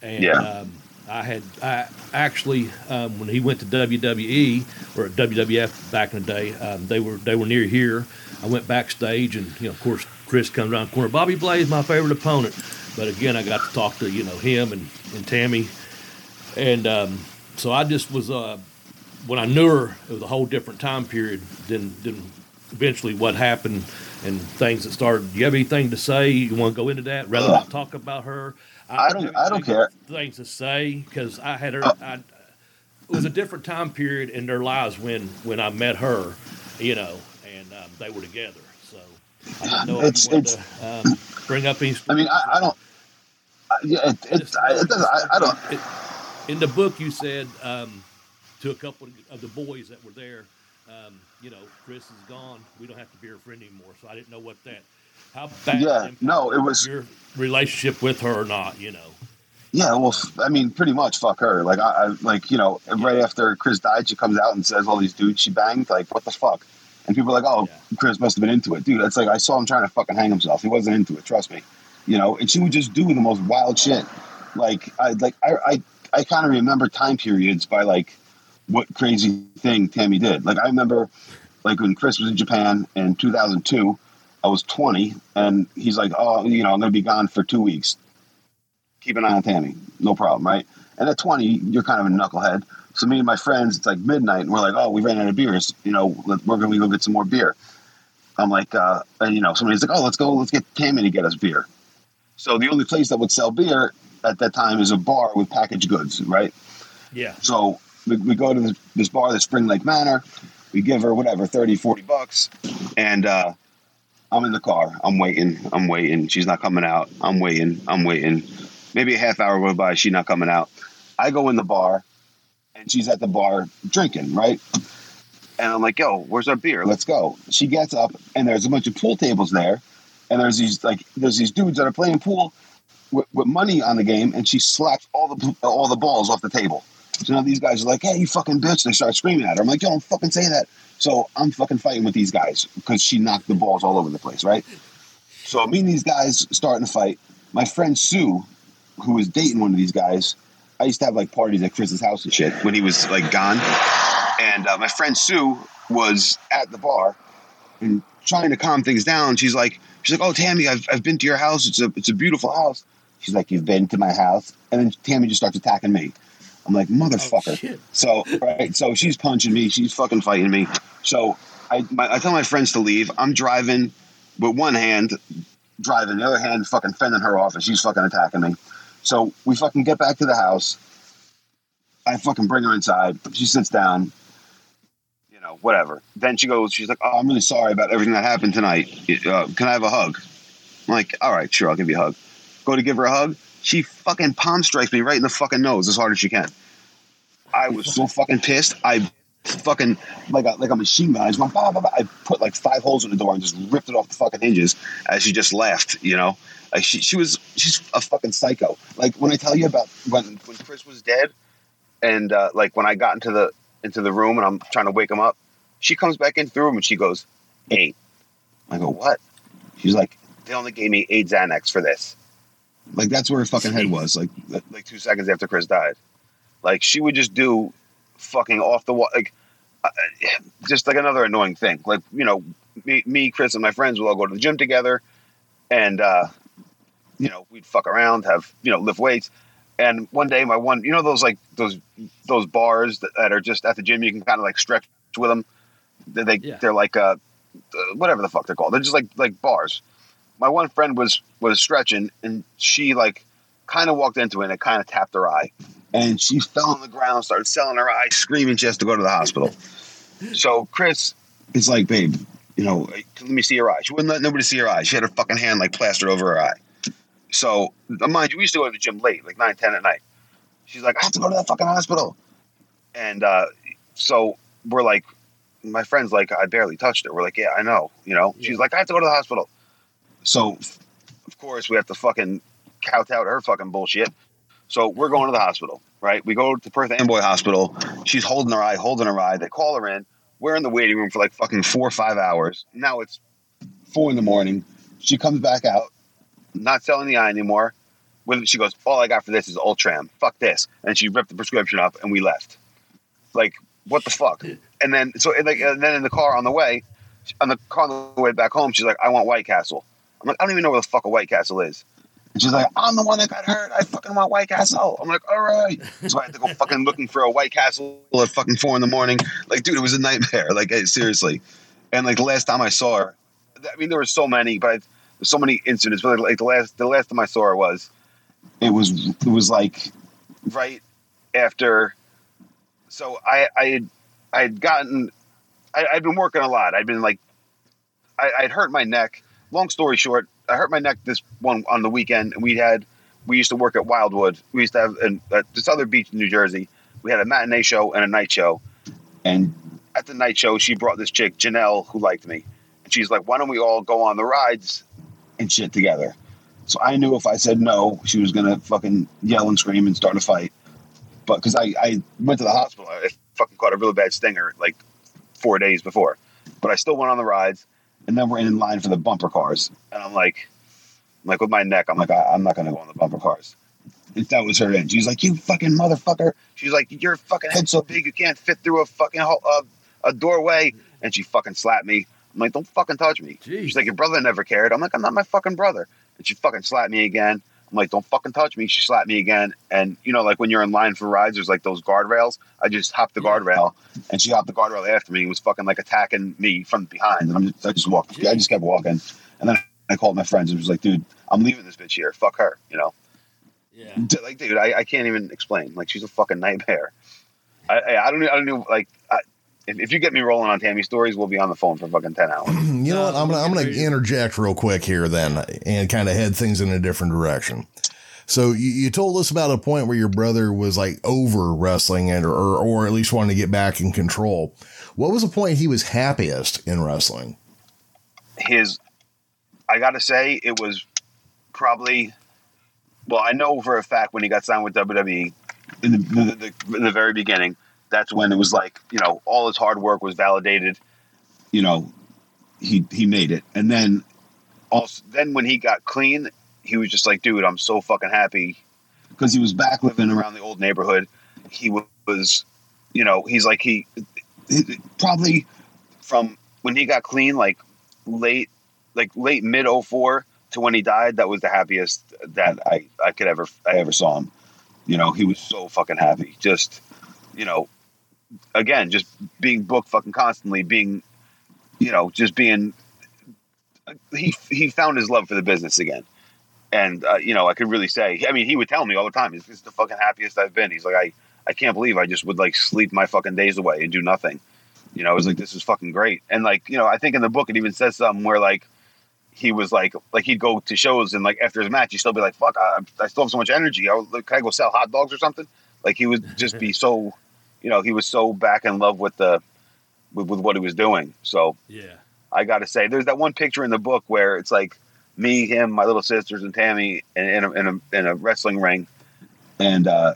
And Yeah. um, I had, I actually, um, when he went to WWE or WWF back in the day, um, they were they were near here. I went backstage, and you know, of course, Chris comes around the corner. Bobby Blaze, my favorite opponent. But again, I got to talk to you know him and, and Tammy, and um, so I just was uh, when I knew her, it was a whole different time period than than eventually what happened and things that started. Do you have anything to say? You want to go into that? Rather not talk about her. I don't- I don't care. Things to say because I had her. Uh. I, it was a different time period in their lives when when I met her, you know, and um, they were together. So I don't know if It's- you want to um, bring up any. I mean, I, I don't. I, yeah, it, it, Just it doesn't. I, I don't. It, in the book, you said um, to a couple of the boys that were there, um, you know, Chris is gone. We don't have to be her friend anymore. So I didn't know what that. How bad? Yeah, no, it was- your relationship with her or not. You know. Yeah, well, I mean, pretty much fuck her. Like, I, I like you know, right after Chris died, she comes out and says all these dudes she banged. Like, what the fuck? And people are like, oh, Yeah. Chris must have been into it, dude. That's like I saw him trying to fucking hang himself. He wasn't into it. Trust me. You know, and she would just do the most wild shit. Like, I like I I, I kind of remember time periods by like what crazy thing Tammy did. Like, I remember like when Chris was in Japan in 2002. I was 20, and he's like, "Oh, you know, I'm going to be gone for two weeks. Keep an eye on Tammy, no problem, right?" And at 20, you're kind of a knucklehead. So me and my friends, it's like midnight, and we're like, "Oh, we ran out of beers. You know, we're going to go get some more beer." I'm like, uh, and you know, somebody's like, "Oh, let's go, let's get Tammy to get us beer." So the only place that would sell beer at that time is a bar with packaged goods, right? Yeah. So we, we go to this, this bar, the Spring Lake Manor. We give her whatever, 30, 40 bucks. And uh, I'm in the car. I'm waiting. I'm waiting. She's not coming out. I'm waiting. I'm waiting. Maybe a half hour goes by. She's not coming out. I go in the bar and she's at the bar drinking, right? And I'm like, yo, where's our beer? Let's go. She gets up and there's a bunch of pool tables there. And there's these like there's these dudes that are playing pool with, with money on the game, and she slaps all the all the balls off the table. So now these guys are like, "Hey, you fucking bitch!" They start screaming at her. I'm like, "Yo, don't fucking say that." So I'm fucking fighting with these guys because she knocked the balls all over the place, right? So me and these guys starting to fight. My friend Sue, who was dating one of these guys, I used to have like parties at Chris's house and shit when he was like gone. And uh, my friend Sue was at the bar and trying to calm things down. She's like, she's like, "Oh, Tammy, I've, I've been to your house. It's a it's a beautiful house." She's like, "You've been to my house," and then Tammy just starts attacking me. I'm like, oh, "Motherfucker!" Oh. So right, so she's punching me, she's fucking fighting me. So I my, I tell my friends to leave. I'm driving with one hand, driving the other hand, fucking fending her off, and she's fucking attacking me. So we fucking get back to the house. I fucking bring her inside. She sits down. Know, whatever. Then she goes. She's like, "Oh, I'm really sorry about everything that happened tonight. Uh, can I have a hug?" I'm like, "All right, sure, I'll give you a hug." Go to give her a hug. She fucking palm strikes me right in the fucking nose as hard as she can. I was so fucking pissed. I fucking like a like a machine gun. I just went, bah, bah, bah. I put like five holes in the door and just ripped it off the fucking hinges as she just laughed. You know, like she she was she's a fucking psycho. Like when I tell you about when when Chris was dead, and uh, like when I got into the into the room and I'm trying to wake him up, she comes back into the room and she goes, "Hey," I go, "What?" She's like, "They only gave me eight Xanax for this." Like that's where her fucking head was. Like like two seconds after Chris died. Like she would just do fucking off the wall, like uh, just like another annoying thing. Like you know, me, me, Chris, and my friends will all go to the gym together, and uh, you know we'd fuck around, have you know lift weights. And one day, my one, you know those like those those bars that, that are just at the gym, you can kind of like stretch with them. They, they Yeah. they're like uh, uh, whatever the fuck they're called. They're just like like bars. My one friend was was stretching, and she like kind of walked into it and it kind of tapped her eye, and she fell on the ground, started selling her eye, screaming she has to go to the hospital. So Chris is like, babe, you know, let me see your eye. She wouldn't let nobody see her eye. She had her fucking hand like plastered over her eye. So mind you, we used to go to the gym late, like 9, 10 at night. She's like, I have to go to that fucking hospital. And uh, so we're like, my friend's like, I barely touched her. We're like, yeah, I know. You know, she's like, I have to go to the hospital. So, of course, we have to fucking kowtow to her fucking bullshit. So we're going to the hospital, right? We go to Perth Amboy Hospital. She's holding her eye, holding her eye. They call her in. We're in the waiting room for like fucking four or five hours. Now it's four in the morning. She comes back out, not selling the eye anymore. When she goes, all I got for this is Ultram. Fuck this. And she ripped the prescription up, and we left. Like, what the fuck? And then, so, and, like, and then in the car on the way, on the car on the way back home, she's like, I want White Castle. I'm like, I don't even know where the fuck a White Castle is. And she's like, I'm the one that got hurt. I fucking want White Castle. I'm like, all right. So I had to go fucking looking for a White Castle at fucking four in the morning. Like, dude, it was a nightmare. Like, seriously. And like the last time I saw her, I mean, there were so many, but I, so many incidents. But like the last, the last time I saw her was, it was, it was like right after. So I, I, had, I had gotten, I, I'd been working a lot. I'd been like, I, I'd hurt my neck. Long story short, I hurt my neck this one on the weekend, and we had, we used to work at Wildwood. We used to have an, at this other beach in New Jersey. We had a matinee show and a night show, and at the night show, she brought this chick Janelle who liked me, and she's like, "Why don't we all go on the rides and shit together?" So I knew if I said no, she was gonna fucking yell and scream and start a fight. But because I, I went to the hospital, I fucking caught a really bad stinger like four days before. But I still went on the rides, and then we're in line for the bumper cars, and I'm like, like with my neck, I'm like, I, I'm not gonna go on the bumper cars. And that was her end. She's like, "You fucking motherfucker!" She's like, "Your fucking head's so big you can't fit through a fucking ho- uh, a doorway," and she fucking slapped me. I'm like, "Don't fucking touch me." Jeez. She's like, "Your brother never cared." I'm like, "I'm not my fucking brother," and she fucking slapped me again. I'm like, "Don't fucking touch me." She slapped me again, and you know, like when you're in line for rides, there's like those guardrails. I just hopped the guardrail, and she hopped the guardrail after me and was fucking like attacking me from behind. And I'm just, I just walked. I just kept walking, and then I called my friends and was like, "Dude, I'm leaving this bitch here. Fuck her," you know. Yeah. Like dude I, I can't even explain like she's a fucking nightmare i i, I don't i don't know like I, if, if you get me rolling on tammy stories we'll be on the phone for fucking 10 hours You know No, what? I'm gonna I'm gonna interject real quick here then, and kind of head things in a different direction. So you, you told us about a point where your brother was like over wrestling and or or at least wanting to get back in control. What was the point he was happiest in wrestling? his i gotta say it was probably well i know for a fact when he got signed with wwe in the, the, the, in the very beginning that's when it was like you know all his hard work was validated. You know he he made it. And then also then when he got clean he was just like dude i'm so fucking happy. Because he was back living around the old neighborhood. He was you know he's like he, he probably from when he got clean like late like late mid 04 to when he died that was the happiest that i i could ever i ever saw him. You know he was so fucking happy. Just you know again just being booked fucking constantly being you know just being he he found his love for the business again and uh, you know i could really say i mean he would tell me all the time this is the fucking happiest i've been he's like i i can't believe i just would like sleep my fucking days away and do nothing you know, I was like, this is fucking great. And like, you know, I think in the book it even says something where like he was like, like he'd go to shows and like after his match, he'd still be like, fuck, I, I still have so much energy. I can I go sell hot dogs or something? Like he would just be so, you know, he was so back in love with the, with, with what he was doing. So Yeah. I got to say, there's that one picture in the book where it's like me, him, my little sisters, and Tammy in, in, a, in, a, in a wrestling ring. And, uh,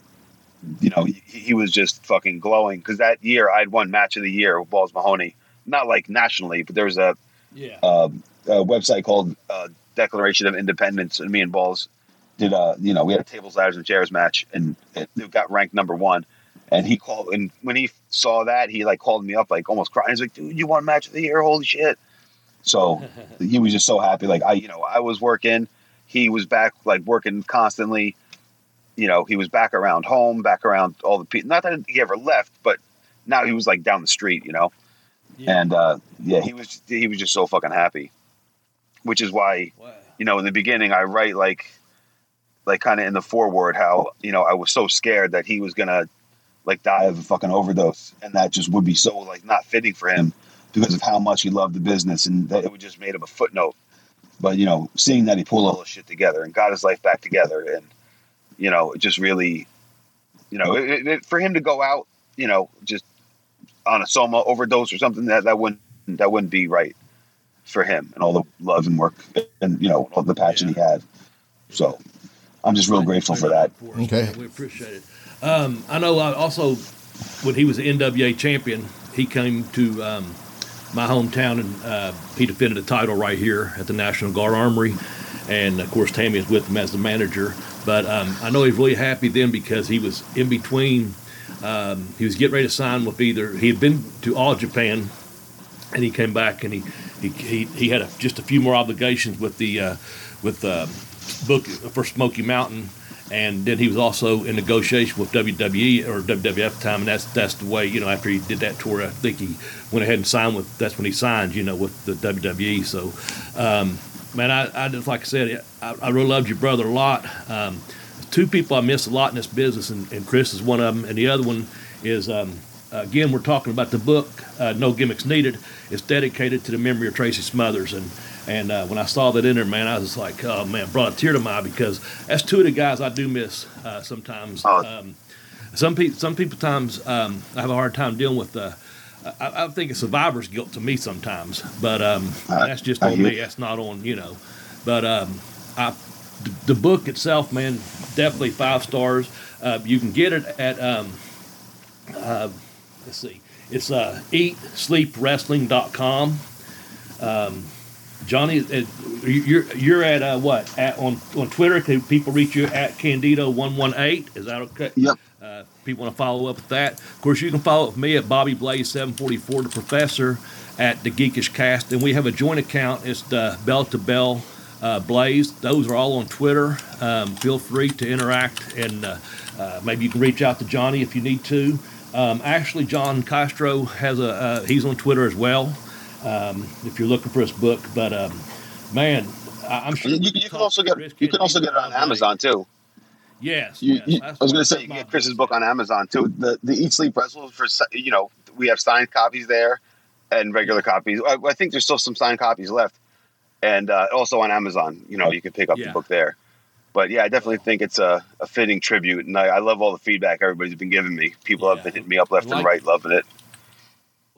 you know, he, he was just fucking glowing because that year I'd won match of the year with Balls Mahoney. Not like nationally, but there was a, Yeah. um, a website called uh, Declaration of Independence, and me and Balls did a, you know, we had a tables, ladders, and chairs match, and it, it got ranked number one. And he called, and when he saw that, he like called me up, like almost crying. He's like, "Dude, you won match of the year! Holy shit!" So he was just so happy. Like I, you know, I was working, he was back, like working constantly. You know, he was back around home, back around all the people. Not that he ever left, but now he was like down the street. You know, Yeah. And uh, yeah, he was he was just so fucking happy, which is why wow. you know in the beginning I write like like kind of in the foreword how you know I was so scared that he was gonna like die of a fucking overdose, and that just would be so like not fitting for him because of how much he loved the business, and that it would just made him a footnote. But you know, seeing that he pulled all this shit together and got his life back together, and you know, it just really, you know, it, it, for him to go out, you know, just on a soma overdose or something that that wouldn't that wouldn't be right for him and all the love and work and you know all the passion yeah. he had. So I'm just real grateful for that. Okay, we appreciate it. Um, I know. I also, when he was the NWA champion, he came to um, my hometown and uh, he defended the title right here at the National Guard Armory. And of course, Tammy is with him as the manager. But um, I know he's really happy then because he was in between. Um, he was getting ready to sign with either. He had been to All Japan, and he came back and he he, he, he had a, just a few more obligations with the uh, with uh, book for Smoky Mountain, and then he was also in negotiation with WWE or WWF at the time, and that's that's the way you know after he did that tour, I think he went ahead and signed with. That's when he signed, you know, with the WWE. So, um, man, I, I just like I said, I, I really loved your brother a lot. Um, two people I miss a lot in this business, and, and, Chris is one of them, and the other one is. Um, again, we're talking about the book, uh, No Gimmicks Needed. It's dedicated to the memory of Tracy Smothers. And and uh, when I saw that in there, man, I was like, oh man, brought a tear to my eye because that's two of the guys I do miss uh, sometimes. Oh. Um, some people, some people times um, I have a hard time dealing with. Uh, I, I, think it's survivor's guilt to me sometimes, but um, that's just on me. That's not on you know. But um, I, the book itself, man, definitely five stars. Uh, you can get it at um, uh, let's see, it's uh, eatsleepwrestling.com. Um, Johnny, uh, you're you're at uh, what at on on Twitter? Can people reach you at Candido one one eight? Is that okay? Yep. Uh, people want to follow up with that. Of course, you can follow up with me at Bobby Blaze seven forty four, the Professor, at the Geekish Cast, and we have a joint account. It's the Bell to Bell uh, Blaze. Those are all on Twitter. Um, feel free to interact, and uh, uh, maybe you can reach out to Johnny if you need to. Um, actually, John Castro has a uh, he's on Twitter as well um, if you're looking for his book. But um, man, I, am sure you, you, you can also get you can also get it on Amazon too. Yes, you, yes. I was going to say you can get Chris's book on Amazon too. The the Eat Sleep Wrestle for you know we have signed copies there and regular copies. I, I think there's still some signed copies left, and uh, also on Amazon. You know you can pick up yeah. the book there. But yeah, I definitely think it's a, a fitting tribute, and I, I, love all the feedback everybody's been giving me. People yeah. have been hitting me up left like, and right, loving it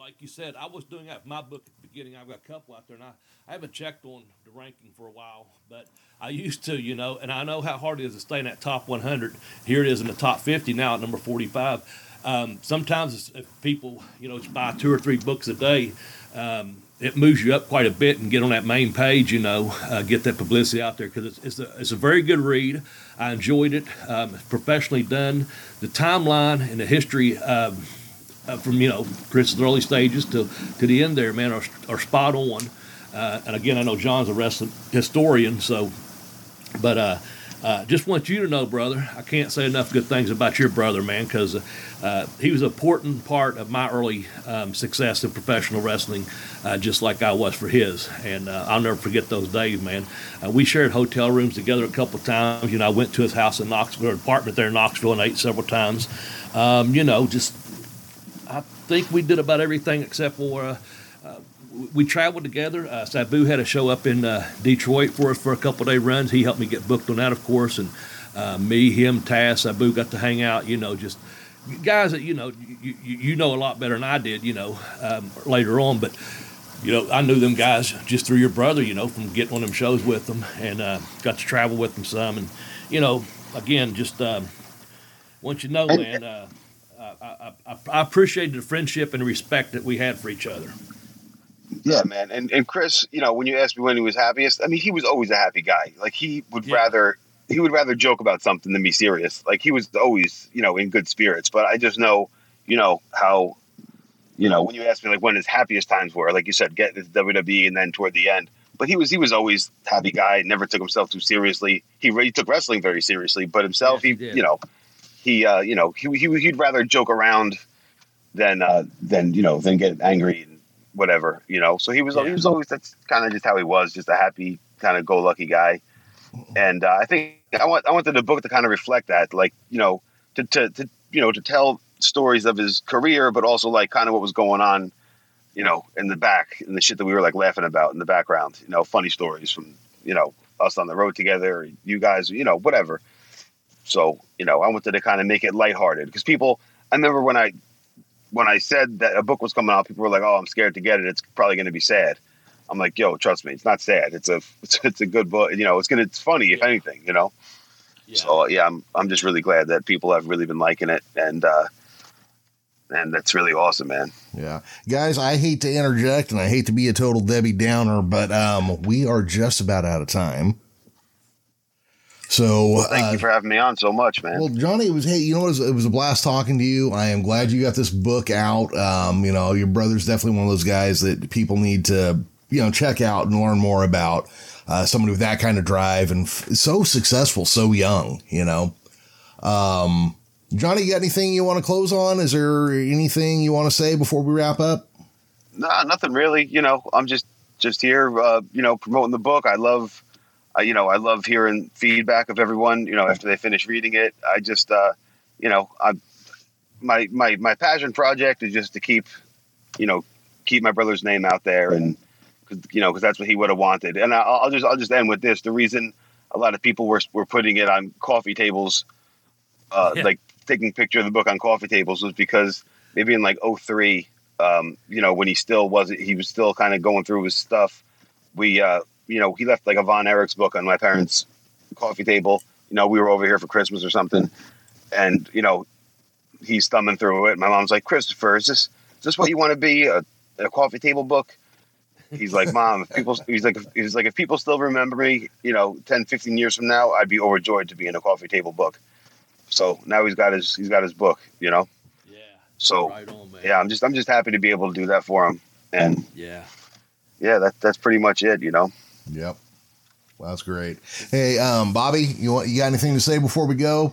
like you said, I was doing that my book at the beginning. I've got a couple out there, and I, I haven't checked on the ranking for a while, but I used to, you know, and I know how hard it is to stay in that top 100. Here it is in the top 50 now at number 45. Um, sometimes if people, you know, buy two or three books a day, um, it moves you up quite a bit and get on that main page, you know, uh, get that publicity out there because it's, it's, a, it's a very good read. I enjoyed it, um, professionally done. The timeline and the history. Um, uh, from you know Chris's early stages to to the end there, man, are, are spot on. Uh, and again, I know John's a wrestling historian, so but uh, uh, just want you to know, brother, I can't say enough good things about your brother, man, because uh, he was an important part of my early um, success in professional wrestling, uh, just like I was for his. And uh, I'll never forget those days, man. We shared hotel rooms together a couple times. You know, I went to his house in Knoxville, apartment there in Knoxville, and ate several times. Um, you know, just think we did about everything except for uh, uh, we traveled together. Uh, Sabu had a show up in uh, Detroit for us for a couple day runs. He helped me get booked on that, of course, and uh, me, him, Taz, Sabu got to hang out. You know, just guys that you know you, you know a lot better than I did. You know, um, later on, but you know, I knew them guys just through your brother, you know, from getting on them shows with them and uh, got to travel with them some. And, you know, again, just um, want you know, man, uh, I, I, I appreciated the friendship and respect that we had for each other. Yeah, man. And and Chris, you know, when you asked me when he was happiest, I mean, he was always a happy guy. Like he would yeah. rather he would rather joke about something than be serious. Like he was always, you know, in good spirits. But I just know, you know, how, you know, when you asked me like when his happiest times were, like you said, get this WWE and then toward the end. But he was he was always happy guy. Never took himself too seriously. He really took wrestling very seriously, but himself, he, he you know, he uh, you know he, he he'd rather joke around than uh, than you know than get angry and whatever, you know. So he was Yeah. he was always that's kind of just how he was, just a happy kind of go lucky guy. And uh, I think I want I wanted the book to kind of reflect that, like you know, to, to to you know to tell stories of his career, but also like kind of what was going on, you know, in the back and the shit that we were like laughing about in the background, you know, funny stories from you know us on the road together, you guys, you know, whatever. So you know, I wanted to kind of make it lighthearted because people. I remember when I when I said that a book was coming out, people were like, "Oh, I'm scared to get it. It's probably going to be sad." I'm like, "Yo, trust me, it's not sad. It's a it's, it's a good book. You know, it's gonna it's funny if Yeah. anything. You know." Yeah. So yeah, I'm I'm just really glad that people have really been liking it, and uh, and that's really awesome, man. Yeah. Guys, I hate to interject and I hate to be a total Debbie Downer, but um, we are just about out of time. So, Thank uh, you for having me on so much, man. well, Johnny, it was, hey, you know, it was, it was a blast talking to you. I am glad you got this book out. Um, you know, your brother's definitely one of those guys that people need to, you know, check out and learn more about. Uh, somebody with that kind of drive and f- so successful, so young, you know. Um, Johnny, you got anything you want to close on? Is there anything you want to say before we wrap up? Nah, nothing really. You know, I'm just just here, uh, you know, promoting the book. I love, uh, you know, I love hearing feedback of everyone. You know, after they finish reading it, I just, uh, you know, I my my my passion project is just to keep, you know, keep my brother's name out there, and you know, because that's what he would have wanted. And I'll, I'll just I'll just end with this: the reason a lot of people were were putting it on coffee tables, uh, Yeah. like taking picture of the book on coffee tables, was because maybe in like 03 um, you know, when he still wasn't, he was still kind of going through his stuff. We, uh, you know, he left like a Von Erichs book on my parents' coffee table. You know, we were over here for Christmas or something, and you know, he's thumbing through it. My mom's like, "Christopher, is this is this what you want to be? A, a coffee table book?" He's like, "Mom, if people," he's like, "He's like, if people still remember me, you know, 10, 15 years from now, I'd be overjoyed to be in a coffee table book." So now he's got his he's got his book, you know. yeah. So right on, yeah, I'm just I'm just happy to be able to do that for him. And Yeah. yeah, that that's pretty much it, you know. Yep. Well, that's great. Hey, um, Bobby, you want you got anything to say before we go?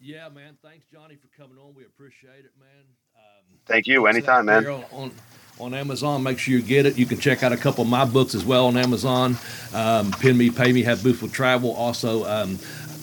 Yeah, man. Thanks, Johnny, for coming on. We appreciate it, man. Um, Thank you. books Anytime, man. On, on on Amazon, make sure you get it. You can check out a couple of my books as well on Amazon. Um, Pin Me, Pay Me, Have Booth with Travel. Also, um,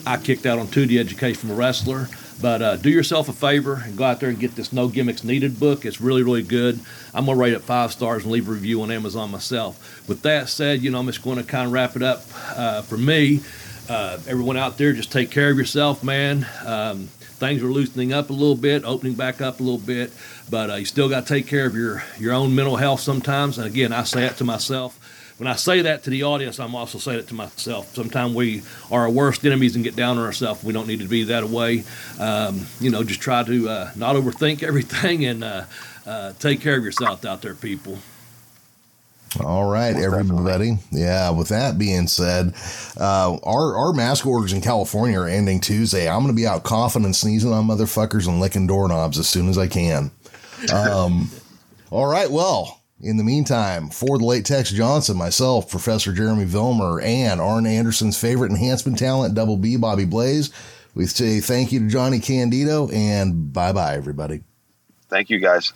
I kicked out on 2D Education from a Wrestler. But uh, do yourself a favor and go out there and get this No Gimmicks Needed book. It's really, really good. I'm going to rate it five stars and leave a review on Amazon myself. With that said, you know, I'm just going to kind of wrap it up uh, for me. Uh, everyone out there, just take care of yourself, man. Um, things are loosening up a little bit, opening back up a little bit, but uh, you still got to take care of your your own mental health sometimes. And again, I say that to myself. When I say that to the audience, I'm also saying it to myself. Sometimes we are our worst enemies and get down on ourselves. We don't need to be that way. Um, you know, just try to uh, not overthink everything and uh, uh, take care of yourself out there, people. All right, Most everybody. Yeah. With that being said, uh, our our mask orders in California are ending Tuesday. I'm going to be out coughing and sneezing on motherfuckers and licking doorknobs as soon as I can. Um, all right. Well, in the meantime, for the late Tex Johnson, myself, Professor Jeremy Vilmer, and Arn Anderson's favorite enhancement talent, Double B, Bobby Blaze, we say thank you to Johnny Candido and bye bye, everybody. Thank you guys.